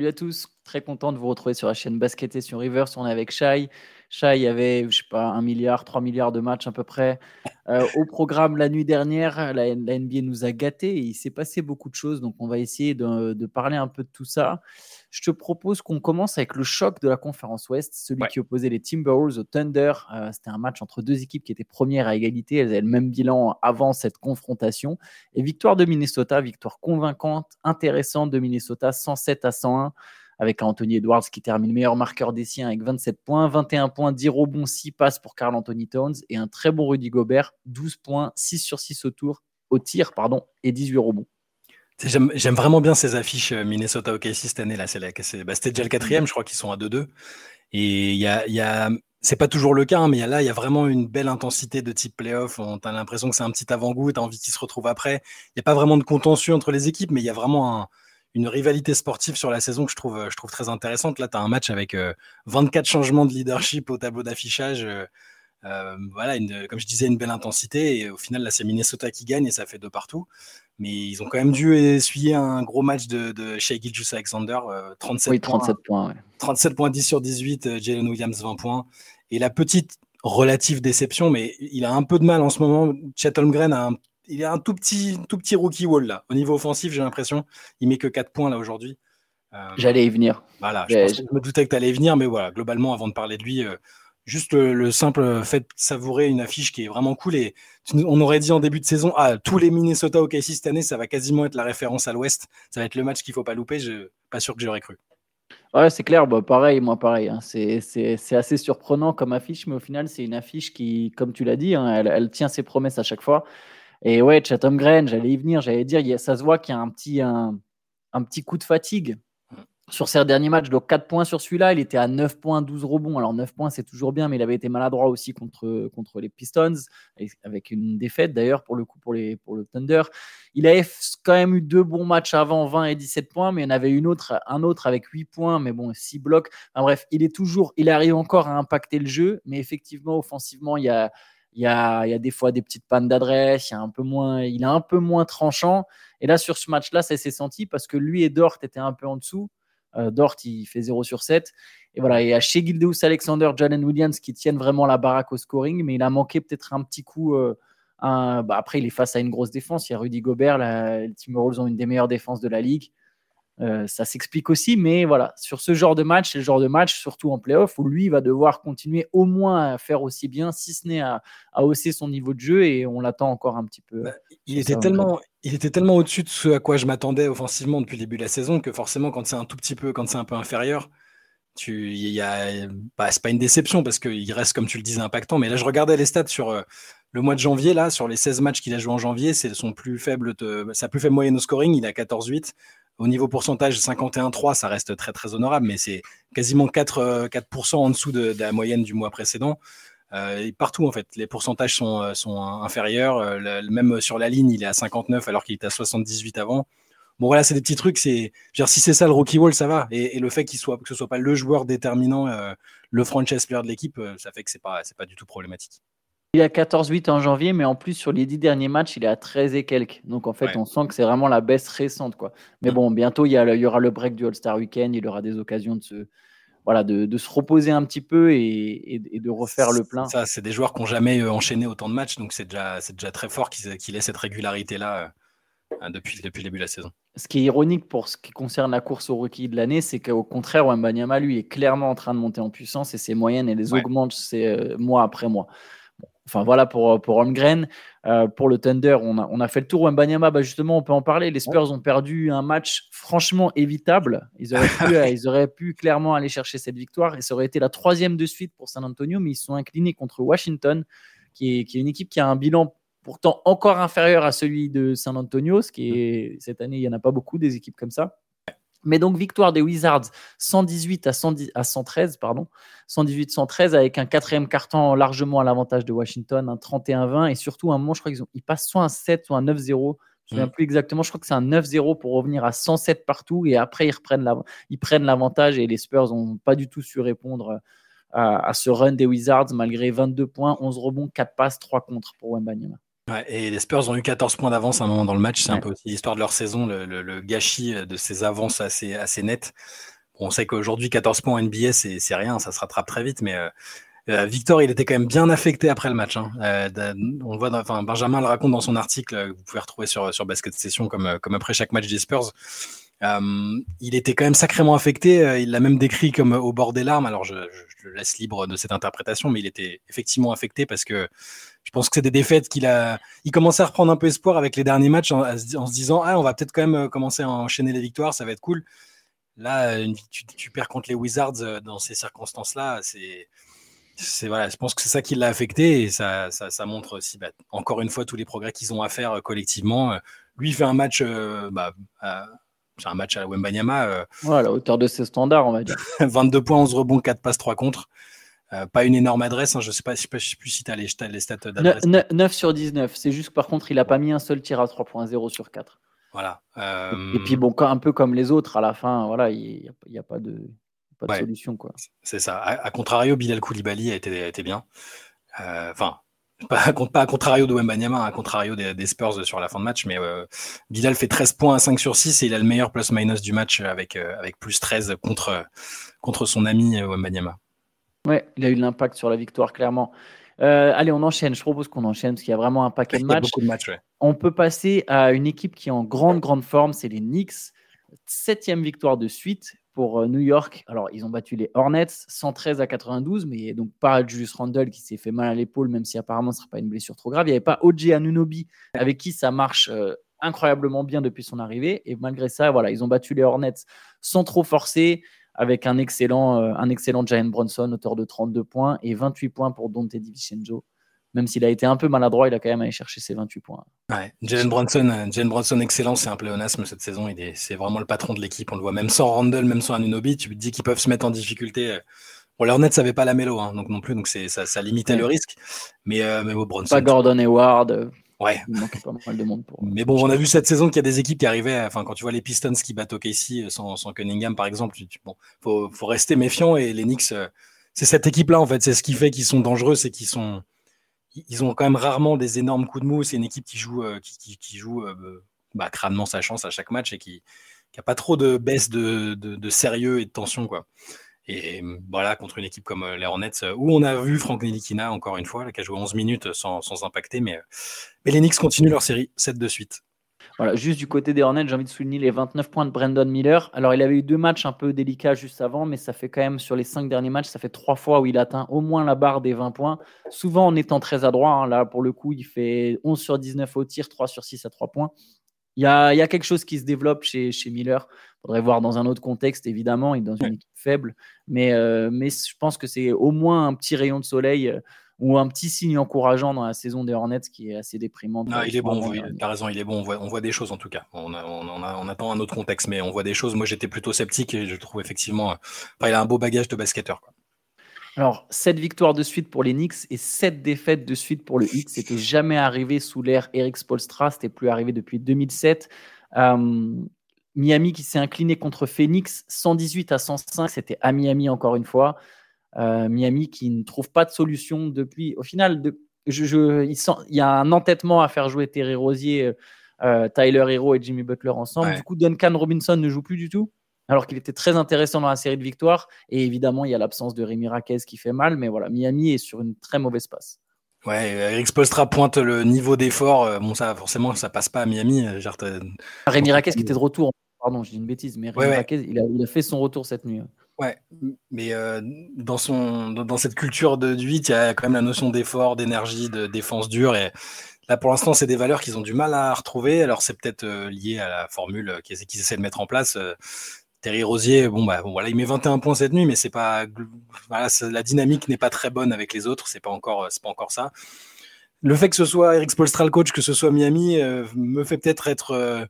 Salut à tous, très content de vous retrouver sur la chaîne Basket et sur Rivers. On est avec Shai. Shai, avait, je sais pas, un milliard, 3 milliards de matchs à peu près. Euh, au programme la nuit dernière, la, NBA nous a gâtés et il s'est passé beaucoup de choses. Donc, on va essayer de, parler un peu de tout ça. Je te propose qu'on commence avec le choc de la conférence Ouest, celui qui opposait les Timberwolves au Thunder. Euh, c'était un match entre deux équipes qui étaient premières à égalité. Elles avaient le même bilan avant cette confrontation. Et victoire de Minnesota, victoire convaincante, intéressante de Minnesota, 107 à 101 avec Anthony Edwards qui termine meilleur marqueur des siens avec 27 points, 21 points, 10 rebonds, 6 passes pour Carl Anthony Towns et un très bon Rudy Gobert, 12 points, 6 sur 6 au tour, au tir pardon, et 18 rebonds. J'aime vraiment bien ces affiches euh, Minnesota OKC cette année là. Bah, C'était déjà le quatrième, je crois qu'ils sont à 2-2. Et il y a, y a c'est pas toujours le cas, hein, mais là, il y a vraiment une belle intensité de type playoff. On a l'impression que c'est un petit avant-goût, tu as envie qu'ils se retrouvent après. Il n'y a pas vraiment de contentieux entre les équipes, mais il y a vraiment un, une rivalité sportive sur la saison que je trouve, je trouve très intéressante. Là, tu as un match avec 24 euh, changements de leadership au tableau d'affichage. Euh, euh, voilà, une, comme je disais, une belle intensité. Et au final, là, c'est Minnesota qui gagne et ça fait deux partout. Mais ils ont quand même dû essuyer un gros match de, de Shea Alexander. 37 oui, 37 points. 37 points, 10 sur 18. Jalen Williams, 20 points. Et la petite relative déception, mais il a un peu de mal en ce moment. Chet Holmgren a un il a un tout petit, tout petit rookie wall là. Au niveau offensif, j'ai l'impression. Il met que 4 points là aujourd'hui. Euh, J'allais y venir. Voilà, je, me doutais que tu allais y venir, mais voilà, globalement, avant de parler de lui, euh, juste le, simple fait de savourer une affiche qui est vraiment cool. Et on aurait dit en début de saison, ah, tous les Minnesota OKC cette année, ça va quasiment être la référence à l'Ouest. Ça va être le match qu'il faut pas louper. Je pas sûr que j'aurais cru. Ouais, c'est clair, bah, pareil, moi pareil. Hein. C'est assez surprenant comme affiche, mais au final, c'est une affiche qui, comme tu l'as dit, hein, elle, tient ses promesses à chaque fois. Et ouais, Chatham Green, j'allais y venir, j'allais dire, ça se voit qu'il y a un petit, un, petit coup de fatigue sur ses derniers matchs. Donc 4 points sur celui-là, il était à 9 points, 12 rebonds. Alors 9 points, c'est toujours bien, mais il avait été maladroit aussi contre, contre les Pistons, avec une défaite d'ailleurs pour le coup pour, les, pour le Thunder. Il avait quand même eu deux bons matchs avant, 20 et 17 points, mais il y en avait une autre, un autre avec 8 points, mais bon, 6 blocs. Bref, il est toujours, il arrive encore à impacter le jeu, mais effectivement, offensivement, il y a il y a, des fois des petites pannes d'adresse, il, un peu moins, il est un peu moins tranchant. Et là, sur ce match-là, ça s'est senti parce que lui et Dort étaient un peu en dessous. Euh, Dort, il fait 0 sur 7. Et voilà, et à chez Gildeus Alexander, Jalen Williams qui tiennent vraiment la baraque au scoring, mais il a manqué peut-être un petit coup. Euh, bah, après, il est face à une grosse défense. Il y a Rudy Gobert, les Timberwolves ont une des meilleures défenses de la ligue. Euh, ça s'explique aussi, mais voilà, sur ce genre de match, c'est le genre de match, surtout en playoff, où lui va devoir continuer au moins à faire aussi bien, si ce n'est à, hausser son niveau de jeu, et on l'attend encore un petit peu. Bah, il, était tellement, il était tellement au-dessus de ce à quoi je m'attendais offensivement depuis le début de la saison que forcément, quand c'est un tout petit peu, quand c'est un peu inférieur, tu, y bah, c'est pas une déception parce qu'il reste, comme tu le disais, impactant. Mais là, je regardais les stats sur euh, le mois de janvier, là, sur les 16 matchs qu'il a joué en janvier, c'est son plus faible, sa plus faible moyenne au scoring, il a 14-8. Au niveau pourcentage, 51-3, ça reste très très honorable, mais c'est quasiment 4, 4 en dessous de, la moyenne du mois précédent. Euh, et partout, en fait, les pourcentages sont, euh, sont inférieurs. Euh, même sur la ligne, il est à 59 alors qu'il était à 78 avant. Bon, voilà, c'est des petits trucs. C'est, si c'est ça le rookie wall, ça va. Et, le fait qu'il soit, que ce soit pas le joueur déterminant, le franchise player de l'équipe, ça fait que c'est pas, c'est pas du tout problématique. Il a 14-8 en janvier, mais en plus, sur les 10 derniers matchs, il est à 13 et quelques. Donc, en fait, on sent que c'est vraiment la baisse récente. Quoi. Mais mm. bon, bientôt, il y, il y aura le break du All-Star Weekend. Il aura des occasions de se, voilà, de, se reposer un petit peu et, de refaire le plein. Ça, c'est des joueurs qui n'ont jamais euh, enchaîné autant de matchs. Donc, c'est déjà, déjà très fort qu'il ait cette régularité-là euh, depuis, depuis le début de la saison. Ce qui est ironique pour ce qui concerne la course au rookie de l'année, c'est qu'au contraire, Wembanyama, lui, est clairement en train de monter en puissance et ses moyennes, et les augmente euh, mois après mois. Enfin voilà pour, pour Holmgren. Euh, pour le Thunder, on a, fait le tour. Wembanyama, bah justement, on peut en parler. Les Spurs ont perdu un match franchement évitable. Ils auraient, pu, euh, ils auraient pu clairement aller chercher cette victoire et ça aurait été la troisième de suite pour San Antonio, mais ils sont inclinés contre Washington, qui est, une équipe qui a un bilan pourtant encore inférieur à celui de San Antonio, ce qui cette année, il n'y en a pas beaucoup des équipes comme ça. Mais donc, victoire des Wizards 118 à, 113, pardon, 118-113 avec un quatrième carton largement à l'avantage de Washington, un 31-20 et surtout un moment, je crois qu'ils ils passent soit un 7 soit un 9-0. Je ne me souviens mm. plus exactement. Je crois que c'est un 9-0 pour revenir à 107 partout et après ils, reprennent ils prennent l'avantage et les Spurs n'ont pas du tout su répondre à, ce run des Wizards malgré 22 points, 11 rebonds, 4 passes, 3 contre pour Wembanyama. Et les Spurs ont eu 14 points d'avance à un moment dans le match. C'est un peu aussi l'histoire de leur saison, le, gâchis de ces avances assez, assez nettes. on sait qu'aujourd'hui, 14 points en NBA, c'est rien, ça se rattrape très vite, mais euh, euh, Victor, il était quand même bien affecté après le match. Hein. Euh, on voit, enfin, Benjamin le raconte dans son article que vous pouvez retrouver sur, sur Basket Session comme, comme après chaque match des Spurs. il était quand même sacrément affecté. il l'a même décrit comme au bord des larmes. Alors, je, je, le laisse libre de cette interprétation, mais il était effectivement affecté parce que je pense que c'est des défaites qu'il a. Il commençait à reprendre un peu espoir avec les derniers matchs en, se disant ah on va peut-être quand même euh, commencer à enchaîner les victoires, ça va être cool. Là, tu, perds contre les Wizards euh, dans ces circonstances-là, c'est c'est voilà, je pense que c'est ça qui l'a affecté et ça, ça, montre aussi bah, encore une fois tous les progrès qu'ils ont à faire euh, collectivement. Lui il fait un match, bah, c'est un match à la Wembanyama. à la hauteur de ses standards, on va dire. 22 points, 11 rebonds, 4 passes, 3 contre. Euh, pas une énorme adresse, hein, je ne sais, sais, sais plus si tu as les, les stats d'adresse. 9, sur 19, c'est juste par contre, il n'a pas mis un seul tir à 3.0 sur 4. Voilà. Et, puis bon, un peu comme les autres, à la fin, voilà, il n'y a, pas de, pas de solution. quoi. C'est ça. A, contrario, Bilal Koulibaly a été, a été bien. Euh, enfin, pas, pas, à contrario de Wembanyama, à contrario des, Spurs sur la fin de match, mais euh, Bilal fait 13 points à 5 sur 6 et il a le meilleur plus-minus du match avec, avec plus 13 contre, contre son ami Wembanyama. Ouais, il a eu l'impact sur la victoire, clairement. Euh, allez, on enchaîne. Je propose qu'on enchaîne parce qu'il y a vraiment un paquet de matchs. beaucoup de matchs On peut passer à une équipe qui est en grande, grande forme. C'est les Knicks. Septième victoire de suite pour euh, New York. Alors, ils ont battu les Hornets 113 à 92, mais donc pas Julius Randle qui s'est fait mal à l'épaule, même si apparemment ce ne sera pas une blessure trop grave. Il n'y avait pas OJ Anunobi avec qui ça marche euh, incroyablement bien depuis son arrivée. Et malgré ça, voilà, ils ont battu les Hornets sans trop forcer avec un excellent, euh, un excellent Giant Bronson, auteur de 32 points et 28 points pour Dante DiVincenzo. Même s'il a été un peu maladroit, il a quand même allé chercher ses 28 points. Ouais, Jalen Bronson, euh, Jalen Bronson excellent, c'est un pléonasme cette saison. Il est, c'est vraiment le patron de l'équipe. On le voit même sans Randall, même sans Anunobi. Tu te dis qu'ils peuvent se mettre en difficulté. Bon, leur net savait pas la mélo, hein, donc non plus, donc c'est ça, ça limitait le risque. Mais, euh, mais Bronson. Pas Gordon Hayward. Ouais. Mais bon, on a vu cette saison qu'il y a des équipes qui arrivaient, enfin, quand tu vois les Pistons qui battent OKC sans, sans Cunningham, par exemple, tu, bon, faut, faut rester méfiant et les Knicks, euh, c'est cette équipe-là, en fait, c'est ce qui fait qu'ils sont dangereux, c'est qu'ils sont, ils ont quand même rarement des énormes coups de mou. C'est une équipe qui joue, euh, qui, qui, joue euh, bah, crânement sa chance à chaque match et qui, qui a pas trop de baisse de, de, de sérieux et de tension, quoi. Et voilà, contre une équipe comme les Hornets, où on a vu Frank Nelikina, encore une fois, qui a joué 11 minutes sans, sans impacter, mais, mais, les Knicks continuent leur série 7 de suite. Voilà, juste du côté des Hornets, j'ai envie de souligner les 29 points de Brandon Miller. Alors, il avait eu deux matchs un peu délicats juste avant, mais ça fait quand même, sur les cinq derniers matchs, ça fait trois fois où il atteint au moins la barre des 20 points, souvent en étant très adroit. Hein. Là, pour le coup, il fait 11 sur 19 au tir, 3 sur 6 à 3 points. Il y a, y a, quelque chose qui se développe chez, chez Miller. Il faudrait voir dans un autre contexte, évidemment. Est dans une équipe faible. Mais, euh, mais je pense que c'est au moins un petit rayon de soleil euh, ou un petit signe encourageant dans la saison des Hornets qui est assez déprimant. Non, il est bon, tu as raison, il est bon. On voit, on voit, des choses en tout cas. On, on, on, attend un autre contexte, mais on voit des choses. Moi, j'étais plutôt sceptique et je trouve effectivement. Euh, il a un beau bagage de basketteur. Quoi. Alors, 7 victoires de suite pour les Knicks et 7 défaites de suite pour le Heat. C'était jamais arrivé sous l'ère Eric Spolstra. C'était plus arrivé depuis 2007. Euh, Miami qui s'est incliné contre Phoenix 118 à 105. C'était à Miami encore une fois. Euh, Miami qui ne trouve pas de solution depuis. Au final, de, je, il, il, y a un entêtement à faire jouer Terry Rosier, euh, Tyler Hero et Jimmy Butler ensemble. Du coup, Duncan Robinson ne joue plus du tout alors qu'il était très intéressant dans la série de victoires. Et évidemment, il y a l'absence de Rémi Raquez qui fait mal, mais voilà, Miami est sur une très mauvaise passe. Ouais, Eric Spolstra pointe le niveau d'effort. Euh, bon, ça, forcément, ça passe pas à Miami. Euh, Rémi Raquez qui était de retour. Pardon, je dis une bêtise, mais Rémi Raquez, il a, fait son retour cette nuit. Ouais, mais euh, dans, son, dans, cette culture de, du 8, il y a quand même la notion d'effort, d'énergie, de défense dure. Et là, pour l'instant, c'est des valeurs qu'ils ont du mal à retrouver. Alors, c'est peut-être lié à la formule qu'ils essaient de mettre en place. Terry Rosier, bon bah voilà, il met 21 points cette nuit, mais c'est pas la dynamique n'est pas très bonne avec les autres, c'est pas encore c'est pas encore ça. Le fait que ce soit Eric Spolstra coach, que ce soit Miami, euh, me fait peut-être être, euh,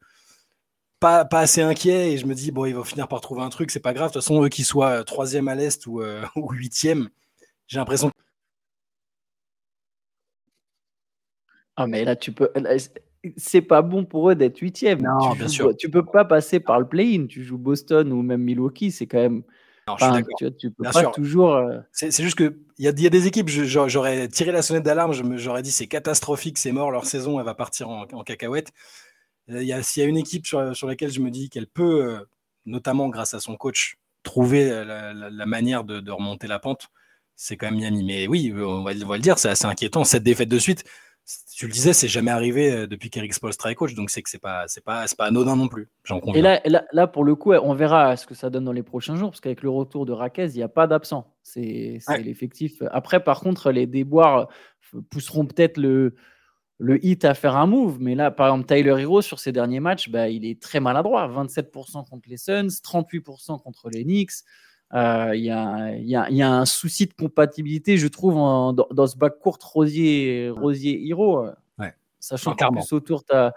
pas, assez inquiet et je me dis bon, il va finir par trouver un truc, c'est pas grave. De toute façon, eux qui soient troisième à l'est ou, euh, ou huitième, j'ai l'impression. Ah mais là tu peux, c'est pas bon pour eux d'être huitième. Non, tu bien sûr. Tu peux pas passer par le play-in. Tu joues Boston ou même Milwaukee, c'est quand même. tu, peux pas toujours. Euh, c'est juste que il y, a des équipes, j'aurais tiré la sonnette d'alarme, j'aurais dit c'est catastrophique, c'est mort, leur saison, elle va partir en, cacahuète. S'il y, a une équipe sur, laquelle je me dis qu'elle peut, euh, notamment grâce à son coach, trouver la, manière de, de, remonter la pente, c'est quand même Miami. Mais oui, on va, le dire, c'est assez inquiétant. Cette défaite de suite, tu le disais, c'est jamais arrivé euh, depuis qu'Eric Spolstra est coach, donc c'est que c'est pas, c'est pas, pas anodin non plus. J'en conviens. Et là, là, pour le coup, on verra ce que ça donne dans les prochains jours, parce qu'avec le retour de Raquez, il n'y a pas d'absent. C'est, l'effectif. Après, par contre, les déboires pousseront peut-être le, le hit à faire un move, mais là, par exemple, Tyler Hero sur ses derniers matchs, bah, il est très maladroit. 27% contre les Suns, 38% contre les Knicks. Euh, il y, a, un souci de compatibilité, je trouve, dans, ce bac court Rosier, Rosier Hero. Ouais. Sachant qu'en plus autour, tu as,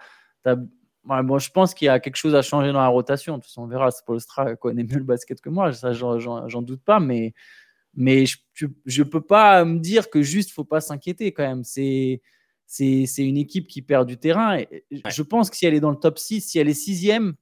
bon, je pense qu'il y a quelque chose à changer dans la rotation. Tout on verra. Spolstra connaît mieux le basket que moi, ça, j'en doute pas. Mais, mais je ne peux pas me dire que juste, faut pas s'inquiéter quand même. C'est c'est une équipe qui perd du terrain. Et Je pense que si elle est dans le top 6, si elle est sixième,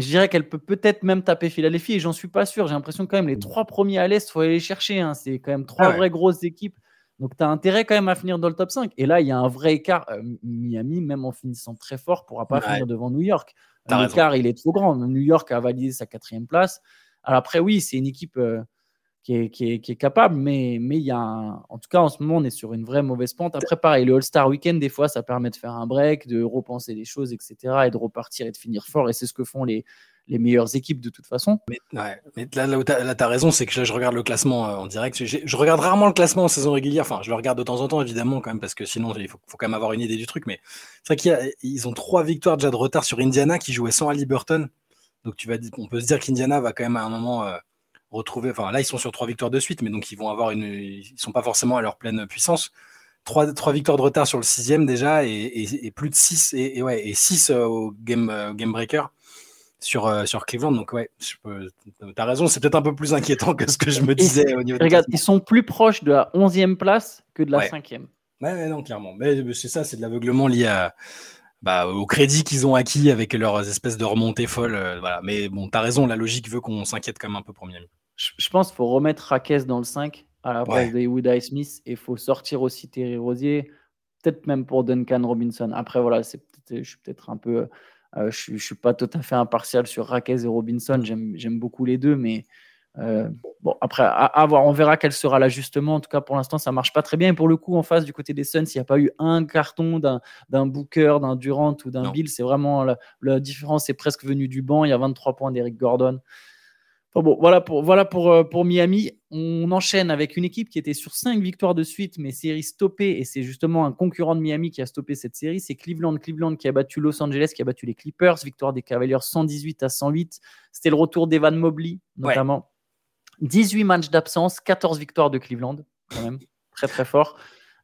je dirais qu'elle peut peut-être même taper Philadelphie et j'en suis pas sûr. J'ai l'impression que quand même les trois premiers à l'Est, il faut aller les chercher. Hein. C'est quand même trois ah vraies grosses équipes. Donc tu as intérêt quand même à finir dans le top 5. Et là, il y a un vrai écart. Euh, Miami, même en finissant très fort, pourra pas finir devant New York. L'écart, il est trop grand. New York a validé sa quatrième place. Alors après, oui, c'est une équipe euh, qui, est, capable, mais, mais il y a en tout cas, en ce moment, on est sur une vraie mauvaise pente. Après, pareil, le All-Star Weekend, des fois, ça permet de faire un break, de repenser les choses, etc., et de repartir et de finir fort. Et c'est ce que font les, les meilleures équipes de toute façon. Mais, ouais, mais là, là, tu as, raison, c'est que là, je regarde le classement euh, en direct. Je regarde rarement le classement en saison régulière. Enfin, je le regarde de temps en temps, évidemment, quand même, parce que sinon, il faut, faut quand même avoir une idée du truc. Mais c'est vrai qu'ils ont trois victoires déjà de retard sur Indiana qui jouait sans Ali Burton. Donc, tu vas, on peut se dire qu'Indiana va quand même à un moment. Euh, retrouver. Enfin, là, ils sont sur trois victoires de suite, mais donc ils vont avoir une. Ils sont pas forcément à leur pleine puissance. Trois, trois victoires de retard sur le sixième déjà, et, plus de six et, ouais, et six euh, au game, euh, game breaker sur, euh, sur Cleveland. Donc, ouais, tu as raison, c'est peut-être un peu plus inquiétant que ce que je me disais au niveau Regarde, ils sont plus proches de la onzième place que de la cinquième. Ouais, non, clairement. Mais c'est ça, c'est de l'aveuglement lié à, bah, au crédit qu'ils ont acquis avec leurs espèces de remontées folles. voilà. Mais bon, tu as raison, la logique veut qu'on s'inquiète quand même un peu pour Miami je, pense qu'il faut remettre Raquez dans le 5 à la place de Woody Smith et il faut sortir aussi Terry Rosier, peut-être même pour Duncan Robinson. Après, voilà, c'est je suis peut-être un peu. Euh, je ne suis pas tout à fait impartial sur Raquez et Robinson. J'aime beaucoup les deux, mais euh, bon, après, à, voir, on verra quel sera l'ajustement. En tout cas, pour l'instant, ça marche pas très bien. Et pour le coup, en face du côté des Suns, il n'y a pas eu un carton d'un Booker, d'un Durant ou d'un Bill. C'est vraiment la, la, différence est presque venue du banc. Il y a 23 points d'Eric Gordon bon, voilà pour, voilà pour, euh, pour Miami. On enchaîne avec une équipe qui était sur 5 victoires de suite, mais série stoppée. Et c'est justement un concurrent de Miami qui a stoppé cette série. C'est Cleveland. Cleveland qui a battu Los Angeles, qui a battu les Clippers. Victoire des Cavaliers 118 à 108. C'était le retour d'Evan Mobley, notamment. 18 matchs d'absence, 14 victoires de Cleveland, quand même. très, très fort.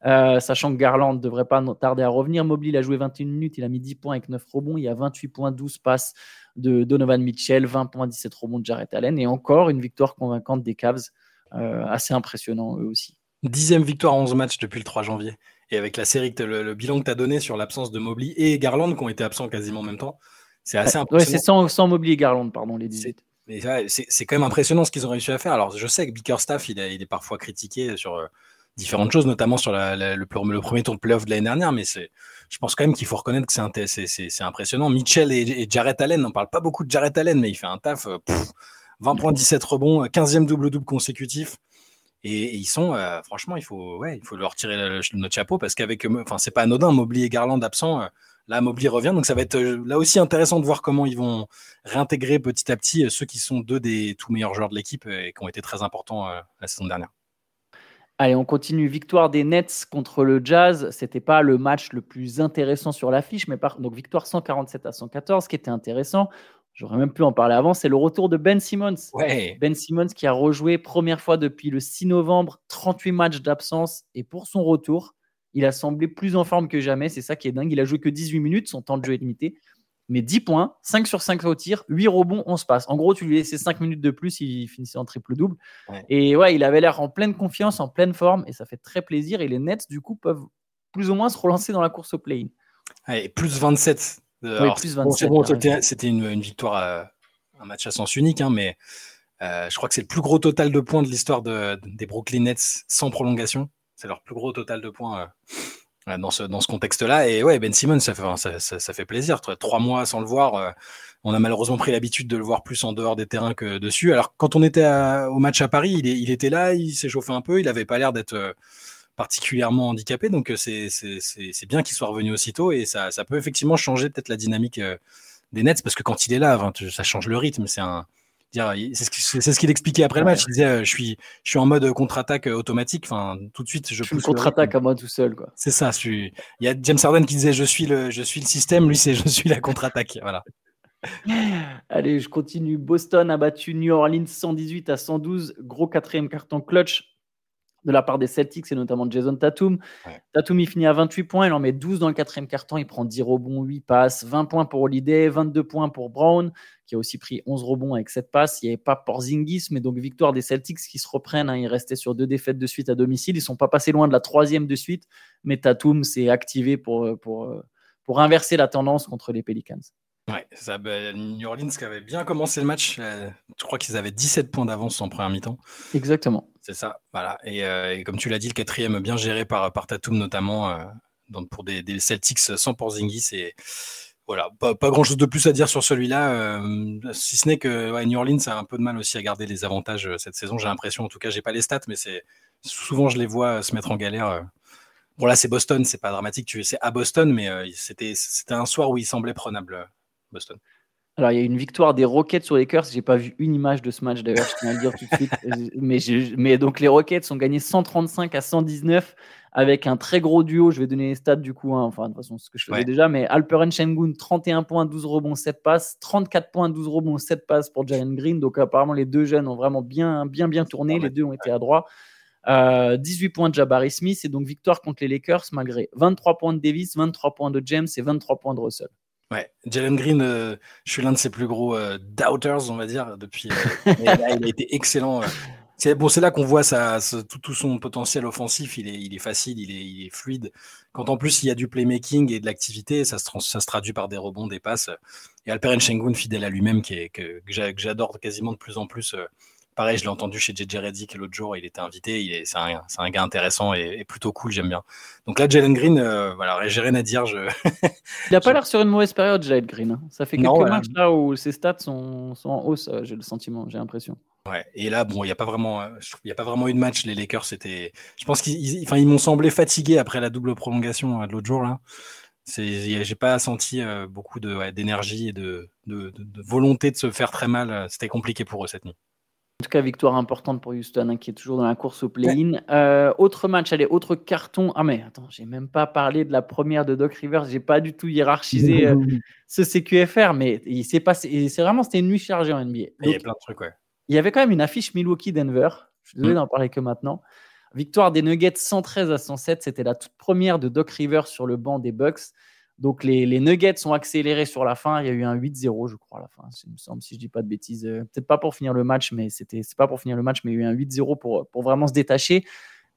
Euh, sachant que Garland ne devrait pas tarder à revenir. Mobley, il a joué 21 minutes, il a mis 10 points avec 9 rebonds. Il y a 28 points, 12 passes de Donovan Mitchell, 20 points, 17 rebonds de Jarrett Allen. Et encore une victoire convaincante des Cavs. Euh, assez impressionnant eux aussi. Dixième victoire en 11 matchs depuis le 3 janvier. Et avec la série, le, bilan que tu as donné sur l'absence de Mobley et Garland qui ont été absents quasiment en même temps, c'est assez impressionnant. c'est sans, sans, Mobley et Garland, pardon, les 18. C'est quand même impressionnant ce qu'ils ont réussi à faire. Alors, je sais que Bickerstaff, il, il est parfois critiqué sur euh, différentes choses, notamment sur le, premier tour de playoff de l'année dernière, mais je pense quand même qu'il faut reconnaître que c'est impressionnant. Mitchell et, Jarrett Allen, on parle pas beaucoup de Jarrett Allen, mais il fait un taf. 20 euh, points, 17 rebonds, 15e double-double consécutif. Et, ils sont, euh, franchement, il faut, ouais, il faut leur tirer notre chapeau parce qu'avec, enfin, c'est pas anodin, Mobley et Garland absents. Euh, là, Mobley revient, donc ça va être là aussi intéressant de voir comment ils vont réintégrer petit à petit ceux qui sont deux des tout meilleurs joueurs de l'équipe et qui ont été très importants la saison dernière. Allez, on continue. Victoire des Nets contre le Jazz. C'était pas le match le plus intéressant sur l'affiche, mais par... donc victoire 147 à 114, ce qui était intéressant. J'aurais même pu en parler avant. C'est le retour de Ben Simmons. Ben Simmons qui a rejoué première fois depuis le 6 novembre, 38 matchs d'absence. Et pour son retour, il a semblé plus en forme que jamais. C'est ça qui est dingue. Il a joué que 18 minutes. Son temps de jeu est limité mais 10 points, 5 sur 5 au tir, 8 rebonds, on se passe. En gros, tu lui laissais 5 minutes de plus, il finissait en triple-double. Et ouais, il avait l'air en pleine confiance, en pleine forme, et ça fait très plaisir. Et les Nets, du coup, peuvent plus ou moins se relancer dans la course au play-in. Ouais, plus 27. Euh, plus 27 c'était une, victoire, un match à sens unique, hein, mais je crois que c'est le plus gros total de points de l'histoire des Brooklyn Nets sans prolongation. C'est leur plus gros total de points dans ce, dans ce contexte-là. Et ouais, Ben Simmons, ça fait, ça, ça, fait plaisir. Trois mois sans le voir, on a malheureusement pris l'habitude de le voir plus en dehors des terrains que dessus. Alors, quand on était au match à Paris, il, était là, il s'est chauffé un peu, il n'avait pas l'air d'être particulièrement handicapé. Donc euh, c'est bien qu'il soit revenu aussitôt et ça, ça peut effectivement changer peut-être la dynamique euh, des Nets parce que quand il est là, ça change le rythme. C'est un c'est ce qu'il expliquait après le match. Il disait euh, je suis je suis en mode contre-attaque automatique. Enfin tout de suite je, je contre-attaque à moi tout seul. C'est ça. Il y a James Harden qui disait je suis le je suis le système. Lui c'est je suis la contre-attaque. Voilà. Allez, je continue. Boston a battu New Orleans 118 à 112. Gros quatrième carton clutch de la part des Celtics et notamment Jason Tatum. Tatum, il finit à 28 points, il en met 12 dans le quatrième carton, il prend 10 rebonds, 8 passes, 20 points pour Holiday, 22 points pour Brown, qui a aussi pris 11 rebonds avec 7 passes. Il n'y avait pas Porzingis, mais donc victoire des Celtics qui se reprennent. Hein. Ils restaient sur deux défaites de suite à domicile. Ils ne sont pas passés loin de la troisième de suite, mais Tatum s'est activé pour, pour, pour inverser la tendance contre les Pelicans. Ouais, ça, bah, New Orleans qui avait bien commencé le match. Euh, je crois qu'ils avaient 17 points d'avance en première mi-temps. Exactement. C'est ça, voilà. Euh, et, comme tu l'as dit, le quatrième bien géré par, par Tatum notamment, euh, donc pour des, Celtics sans Porzingis. Et voilà, pas, grand-chose de plus à dire sur celui-là, si ce n'est que New Orleans a un peu de mal aussi à garder les avantages cette saison. J'ai l'impression, en tout cas, j'ai pas les stats, mais c'est souvent je les vois se mettre en galère. Bon là, c'est Boston, c'est pas dramatique. Tu c'est à Boston, mais c'était c'était un soir où il semblait prenable Boston. Alors, il y a une victoire des Rockets sur les Lakers. J'ai pas vu une image de ce match d'ailleurs, je tiens à le dire tout de suite. mais, mais donc, les Rockets ont gagné 135 à 119 avec un très gros duo. Je vais donner les stats du coup, hein. enfin, de toute façon, ce que je faisais déjà. Mais Alperen Shengun, 31 points, 12 rebonds, 7 passes. 34 points, 12 rebonds, 7 passes pour Jalen Green. Donc, apparemment, les deux jeunes ont vraiment bien, bien, bien tourné. Les deux ont été à droit. 18 points de Jabari Smith et donc victoire contre les Lakers malgré 23 points de Davis, 23 points de James et 23 points de Russell. Ouais, Jalen Green, euh, je suis l'un de ses plus gros euh, doubters, on va dire, depuis. Euh, il a été excellent. C'est bon, c'est là qu'on voit tout, son potentiel offensif. Il est, il est facile, il est, il est, fluide. Quand en plus il y a du playmaking et de l'activité, ça se, ça se traduit par des rebonds, des passes. Et Alperen Shengun, fidèle à lui-même, qui est, que, que j'adore quasiment de plus en plus Pareil, je l'ai entendu chez JJ Reddick l'autre jour, il était invité. c'est, un, un, gars intéressant et, plutôt cool, j'aime bien. Donc là, Jalen Green, euh, voilà, j'ai rien à dire. Je... il n'a pas l'air sur une mauvaise période, Jalen Green. Hein. Ça fait quelques matchs là où ses stats sont, sont en hausse, euh, j'ai le sentiment, j'ai l'impression. Ouais, et là, bon, il n'y a pas vraiment, euh, il a pas vraiment eu de match. Les Lakers, c'était, je pense qu'ils, enfin, ils m'ont semblé fatigués après la double prolongation de l'autre jour là. J'ai pas senti beaucoup de, d'énergie et de, de, volonté de se faire très mal. C'était compliqué pour eux cette nuit. En tout cas, victoire importante pour Houston, hein, qui est toujours dans la course au play-in. Euh, autre match, allez, autre carton. Ah, mais attends, j'ai même pas parlé de la première de Doc Rivers. J'ai pas du tout hiérarchisé euh, ce CQFR, mais il s'est passé. C'est vraiment, c'était une nuit chargée en NBA. il y a plein de trucs, ouais. Il y avait quand même une affiche Milwaukee-Denver. Je suis désolé mm. d'en parler que maintenant. Victoire des Nuggets 113 à 107. C'était la toute première de Doc Rivers sur le banc des Bucks. Donc les, Nuggets sont accélérés sur la fin. Il y a eu un 8-0, je crois, à la fin, il me semble, si je dis pas de bêtises. Euh, peut-être pas pour finir le match, mais c'était pas pour finir le match, mais il y a eu un 8-0 pour, pour vraiment se détacher.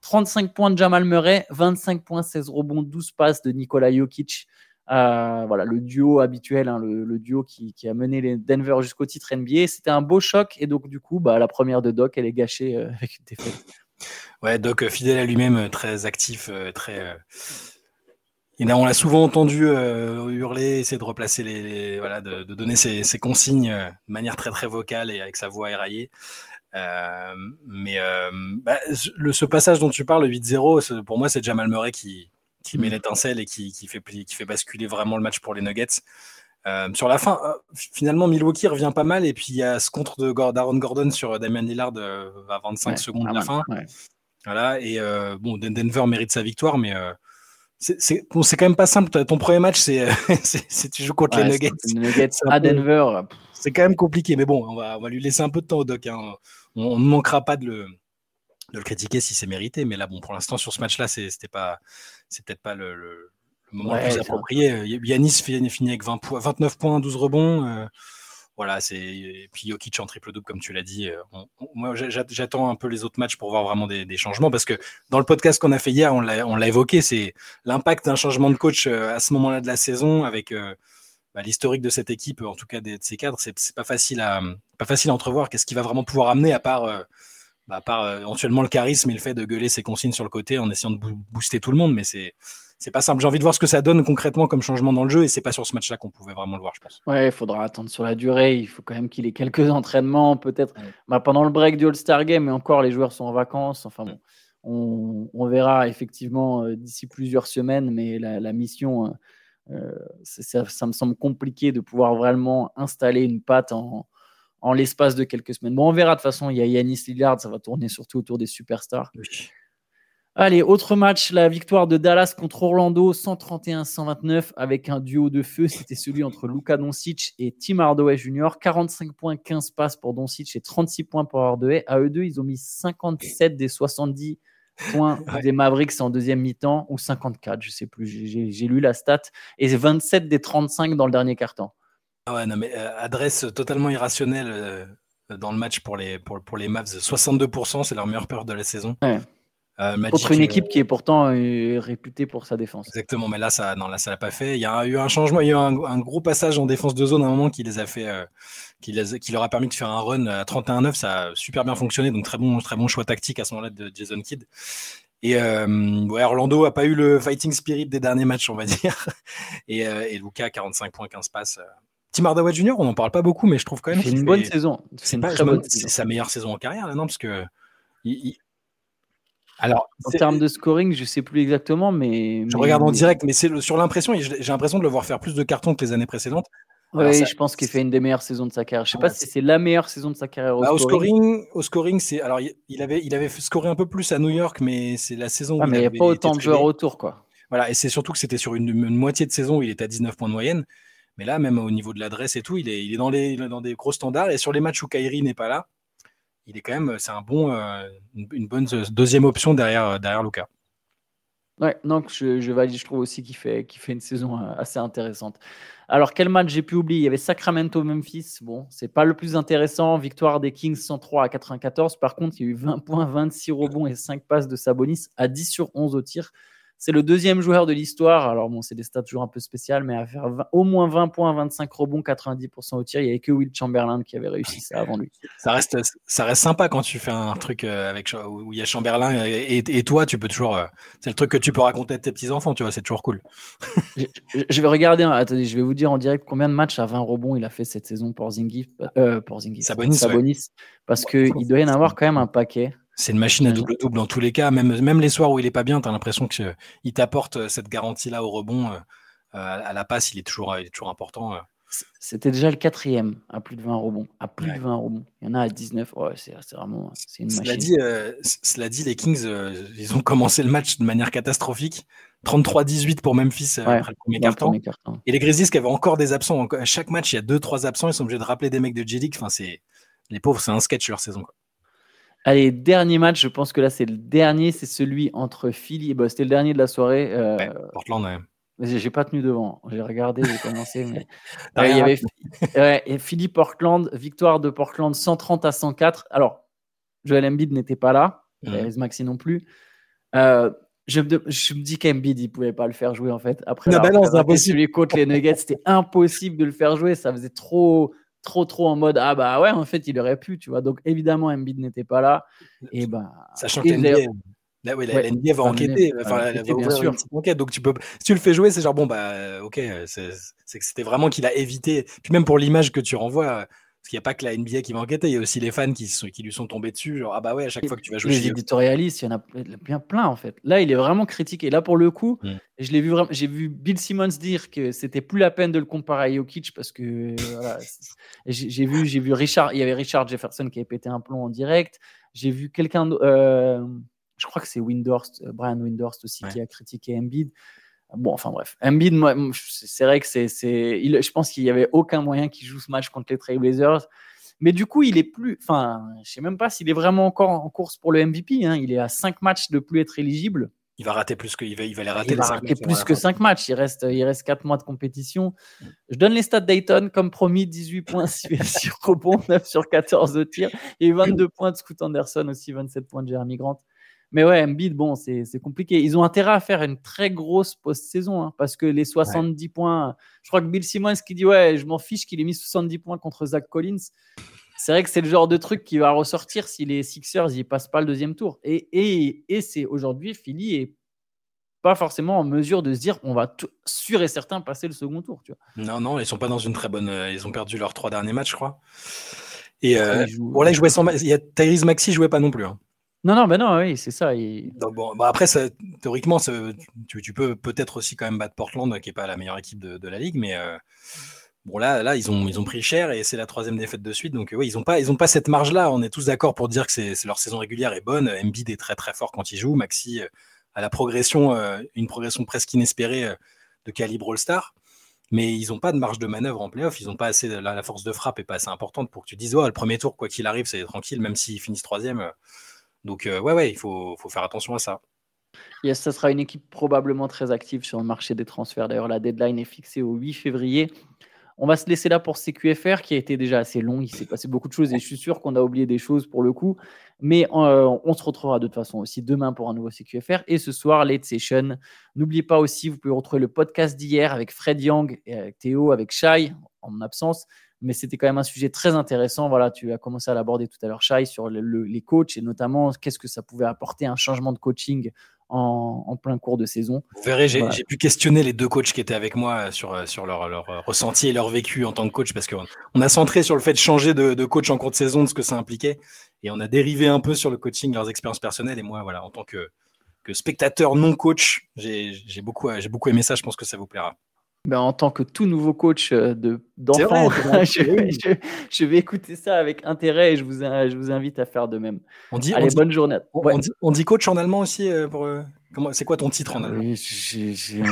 35 points de Jamal Murray, 25 points, 16 rebonds, 12 passes de Nikola Jokic. Euh, voilà, le duo habituel, hein, le, duo qui, a mené les Denver jusqu'au titre NBA. C'était un beau choc et donc du coup, bah, la première de Doc, elle est gâchée euh, avec une défaite. Ouais, Doc fidèle à lui-même, très actif, très on l'a souvent entendu euh, hurler, essayer de replacer les, voilà, de, donner ses, consignes euh, de manière très très vocale et avec sa voix éraillée. Euh, mais bah, le, ce passage dont tu parles, le 8-0, pour moi, c'est Jamal Murray qui, qui met mm. l'étincelle et qui, qui, fait, qui fait basculer vraiment le match pour les Nuggets. sur la fin, finalement, Milwaukee revient pas mal et puis il y a ce contre de Aaron Gordon sur Damian Lillard à 25 secondes de la fin. Voilà, et bon, Denver mérite sa victoire, mais c'est bon, quand même pas simple. Ton premier match, c'est tu joues contre les Nuggets. Nuggets à Denver. C'est quand même compliqué, mais bon, on va, on va, lui laisser un peu de temps au doc. Hein. On, ne manquera pas de le, de le critiquer si c'est mérité, mais là, bon, pour l'instant, sur ce match-là, c'était pas, c'est peut-être pas le, le, moment le plus approprié. Yanis finit avec 20 29 points, 12 rebonds. Euh, voilà, c'est puis Jokic en triple double comme tu l'as dit. Euh, moi, j'attends un peu les autres matchs pour voir vraiment des, changements parce que dans le podcast qu'on a fait hier, on l'a évoqué, c'est l'impact d'un changement de coach euh, à ce moment-là de la saison avec euh, bah, l'historique de cette équipe, en tout cas de ces cadres, c'est pas facile à pas facile à entrevoir. Qu'est-ce qu'il va vraiment pouvoir amener à part, bah, à part éventuellement le charisme et le fait de gueuler ses consignes sur le côté en essayant de booster tout le monde, mais c'est c'est pas simple. J'ai envie de voir ce que ça donne concrètement comme changement dans le jeu et c'est pas sur ce match-là qu'on pouvait vraiment le voir, je pense. Ouais, il faudra attendre sur la durée. Il faut quand même qu'il ait quelques entraînements, peut-être bah, pendant le break du All-Star Game, et encore les joueurs sont en vacances. Enfin bon, on, verra effectivement euh, d'ici plusieurs semaines, mais la, mission euh, ça, me semble compliqué de pouvoir vraiment installer une patte en, l'espace de quelques semaines. Bon, on verra de toute façon. Il y a Yanis Lillard, ça va tourner surtout autour des superstars. Allez, autre match, la victoire de Dallas contre Orlando, 131-129 avec un duo de feu. C'était celui entre Luka Doncic et Tim Hardaway Jr. 45 points, 15 passes pour Doncic et 36 points pour Hardaway. À eux deux, ils ont mis 57 des 70 points des Mavericks en deuxième mi-temps ou 54, je sais plus, j'ai lu la stat, et 27 des 35 dans le dernier quart-temps. Ah ouais, non, mais euh, adresse totalement irrationnelle euh, dans le match pour les, pour, pour les Mavs. 62%, c'est leur meilleure peur de la saison. Ouais. Euh, Contre une équipe qui est pourtant euh, réputée pour sa défense. Exactement, mais là, ça non, là, ça l'a pas fait. Il y a eu un changement, il y a eu un, gros passage en défense de zone à un moment qui les a fait, euh, qui, les, qui, leur a permis de faire un run à 31-9. Ça a super bien fonctionné, donc très bon, très bon choix tactique à ce moment-là de Jason Kidd. Et ouais, Orlando a pas eu le fighting spirit des derniers matchs, on va dire. Et, et Luca, 45 points, 15 passes. Tim Hardaway Jr., on n'en parle pas beaucoup, mais je trouve quand même. C'est une bonne saison. C'est sa meilleure saison en carrière, là, non Parce que. il, alors, en termes de scoring, je sais plus exactement, mais. Je regarde en direct, mais c'est sur l'impression, j'ai l'impression de le voir faire plus de cartons que les années précédentes. Oui, je pense qu'il fait une des meilleures saisons de sa carrière. Je sais pas si c'est la meilleure saison de sa carrière au bah, scoring. Au scoring, c'est alors il avait il avait scoré un peu plus à New York, mais c'est la saison. Ah, où mais il n'y a pas autant de joueurs autour, quoi. Voilà, et c'est surtout que c'était sur une, moitié de saison où il était à 19 points de moyenne. Mais là, même au niveau de l'adresse et tout, il est, il est dans, les, dans des gros standards. Et sur les matchs où Kyrie n'est pas là, il est quand même, c'est un bon, euh, une, bonne deuxième option derrière, euh, derrière Luca. Ouais, donc je, valide, je trouve aussi qu'il fait, fait une saison euh, assez intéressante. Alors, quel match j'ai pu oublier? Il y avait Sacramento-Memphis. Bon, c'est pas le plus intéressant. Victoire des Kings 103 à 94. Par contre, il y a eu 20 points, 26 rebonds et 5 passes de Sabonis à 10 sur 11 au tir. C'est le deuxième joueur de l'histoire. Alors, bon, c'est des stats toujours un peu spéciales, mais à faire au moins 20 points, 25 rebonds, 90% au tir. Il n'y avait que Will Chamberlain qui avait réussi ça avant lui. Ça reste, ça reste sympa quand tu fais un truc euh, avec, où il y a Chamberlain et, toi, tu peux toujours. Euh, c'est le truc que tu peux raconter à tes petits-enfants, tu vois, c'est toujours cool. je, vais regarder, attendez, je vais vous dire en direct combien de matchs à 20 rebonds il a fait cette saison pour Zingis. Euh, pour Zingis. Sabonis. Parce qu'il doit y en avoir quand même un paquet. C'est une machine à double-double dans tous les cas. Même, même les soirs où il est pas bien, tu as l'impression qu'il t'apporte euh, cette garantie-là au rebond. Euh, à la passe, il est toujours, il est toujours important. Euh. C'était déjà le quatrième à plus de 20 rebonds. À plus de 20 rebonds. Il y en a à 19. c'est vraiment une cela Dit, cela dit, les Kings, ils ont commencé le match de manière catastrophique. 33-18 pour Memphis après le premier carton. Et les Grizzlies qui avaient encore des absents. À chaque match, il y a 2-3 absents. Ils sont obligés de rappeler des mecs de J-League. Enfin, les pauvres, c'est un sketch leur saison. Quoi. Allez, dernier match, je pense que là c'est le dernier, c'est celui entre Philly, bah, c'était le dernier de la soirée. Euh... Portland, ouais. J'ai pas tenu devant, j'ai regardé, j'ai commencé. Mais... il y avait ouais, Philly Portland, victoire de Portland 130 à 104. Alors, Joel Embiid n'était pas là, mmh. Maxi non plus. Euh, je, me, je, me, dis qu'Embiid il pouvait pas le faire jouer en fait. Après, non, bah non, c'est impossible. Les les Nuggets, c'était impossible de le faire jouer, ça faisait trop trop trop en mode ah bah ouais en fait il aurait pu tu vois donc évidemment Embiid n'était pas là et bah sachant que Là, ouais, la, NBA va enquêter, enfin, elle va bien sûr. Enquête, donc tu peux, si tu le fais jouer, c'est genre bon bah ok, c'est que c'était vraiment qu'il a évité. Puis même pour l'image que tu renvoies, parce qu'il n'y a pas que la NBA qui va enquêter, il y a aussi les fans qui, qui lui sont tombés dessus. Genre, ah bah ouais, à chaque fois que tu vas jouer. Les éditorialistes, il y en a bien plein en fait. Là, il est vraiment critiqué. Là, pour le coup, mm. je l'ai vu. J'ai vu Bill Simmons dire que c'était plus la peine de le comparer à Jokic parce que voilà, j'ai vu, j'ai vu Richard. Il y avait Richard Jefferson qui avait pété un plomb en direct. J'ai vu quelqu'un. Euh, je crois que c'est Windhorst, euh, Brian Windhorst aussi, qui a critiqué Embiid. Bon, enfin bref. Embiid, c'est vrai que c'est, je pense qu'il n'y avait aucun moyen qu'il joue ce match contre les Trailblazers. Mais du coup, il est plus. Enfin, je sais même pas s'il est vraiment encore en course pour le MVP. Hein. Il est à 5 matchs de plus être éligible. Il va rater plus que il va, il va les rater. Il va rater plus que 5 matchs. Il reste, il reste 4 mois de compétition. Je donne les stats Dayton, comme promis 18 points sur rebond, 9 sur 14 de tir et 22 points de Scoot Anderson aussi, 27 points de Jeremy Grant. Mais ouais, Embiid, bon, c'est compliqué. Ils ont intérêt à faire une très grosse post-saison hein, parce que les 70 points, je crois que Bill Simmons qui dit Ouais, je m'en fiche qu'il ait mis 70 points contre Zach Collins. C'est vrai que c'est le genre de truc qui va ressortir si les Sixers n'y passent pas le deuxième tour. Et, et, et c'est aujourd'hui, Philly est pas forcément en mesure de se dire on va sûr et certain passer le second tour. Tu vois. Non, non, ils sont pas dans une très bonne. Euh, ils ont perdu leurs trois derniers matchs, je crois. Et euh, bon, là, ils jouaient sans. Il y a Tyrese Maxi jouait pas non plus. Hein. Non, non, ben non, oui, c'est ça. bon, bah après, théoriquement, tu, peux peut-être aussi quand même battre Portland, qui n'est pas la meilleure équipe de, la ligue, mais euh, bon là, là, ils ont, ils ont pris cher et c'est la troisième défaite de suite, donc oui, ils n'ont pas, pas cette marge-là. On est tous d'accord pour dire que c'est leur saison régulière est bonne. Embiid est très très fort quand il joue. Maxi a la progression, euh, une progression presque inespérée euh, de calibre All-Star mais ils n'ont pas de marge de manœuvre en playoff. Ils n'ont pas assez, la, force de frappe est pas assez importante pour que tu dises, le premier tour, quoi qu'il arrive, c'est tranquille, même s'ils finissent troisième. Donc, euh, ouais, ouais, il faut, faire attention à ça. Yes, ça sera une équipe probablement très active sur le marché des transferts. D'ailleurs, la deadline est fixée au 8 février. On va se laisser là pour CQFR qui a été déjà assez long. Il s'est passé beaucoup de choses et je suis sûr qu'on a oublié des choses pour le coup. Mais euh, on se retrouvera de toute façon aussi demain pour un nouveau CQFR et ce soir, late session. N'oubliez pas aussi, vous pouvez retrouver le podcast d'hier avec Fred et avec Théo, avec Shai en mon absence. Mais c'était quand même un sujet très intéressant. Voilà, tu as commencé à l'aborder tout à l'heure, Shai, sur les coachs et notamment qu'est-ce que ça pouvait apporter un changement de coaching en, plein cours de saison. Vous verrez, j'ai pu questionner les deux coachs qui étaient avec moi sur, sur leur, leur, ressenti et leur vécu en tant que coach parce qu'on on a centré sur le fait de changer de, coach en cours de saison, de ce que ça impliquait, et on a dérivé un peu sur le coaching, leurs expériences personnelles. Et moi, voilà, en tant que, que spectateur non coach, j'ai beaucoup, beaucoup aimé ça. Je pense que ça vous plaira. Ben, en tant que tout nouveau coach euh, d'enfants, je, vais écouter ça avec intérêt et je vous, je vous invite à faire de même. On dit, Allez, bonne journée. On, dit, coach en allemand aussi euh, pour, euh, C'est quoi ton titre en allemand? Il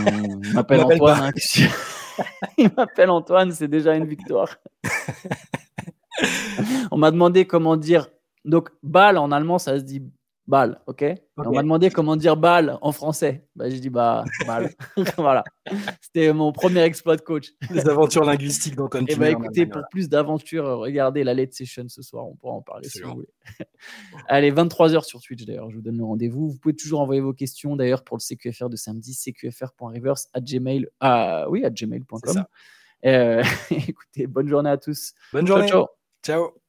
m'appelle Antoine. Hein, il m'appelle Antoine, c'est déjà une victoire. on m'a demandé comment dire. Donc, balle en allemand, ça se dit balle, ok, On m'a demandé comment dire balle en français. Bah, je dis bah balle. voilà. C'était mon premier exploit de coach. Les aventures linguistiques d'Antoine. Et eh bah écoutez, pour plus d'aventures, regardez la late session ce soir. On pourra en parler si vous voulez. Allez, 23h sur Twitch d'ailleurs. Je vous donne le rendez-vous. Vous pouvez toujours envoyer vos questions d'ailleurs pour le CQFR de samedi, cqfr.reverse à gmail, ah, oui, à gmail.com. Euh, écoutez, bonne journée à tous. Bonne journée. ciao. ciao.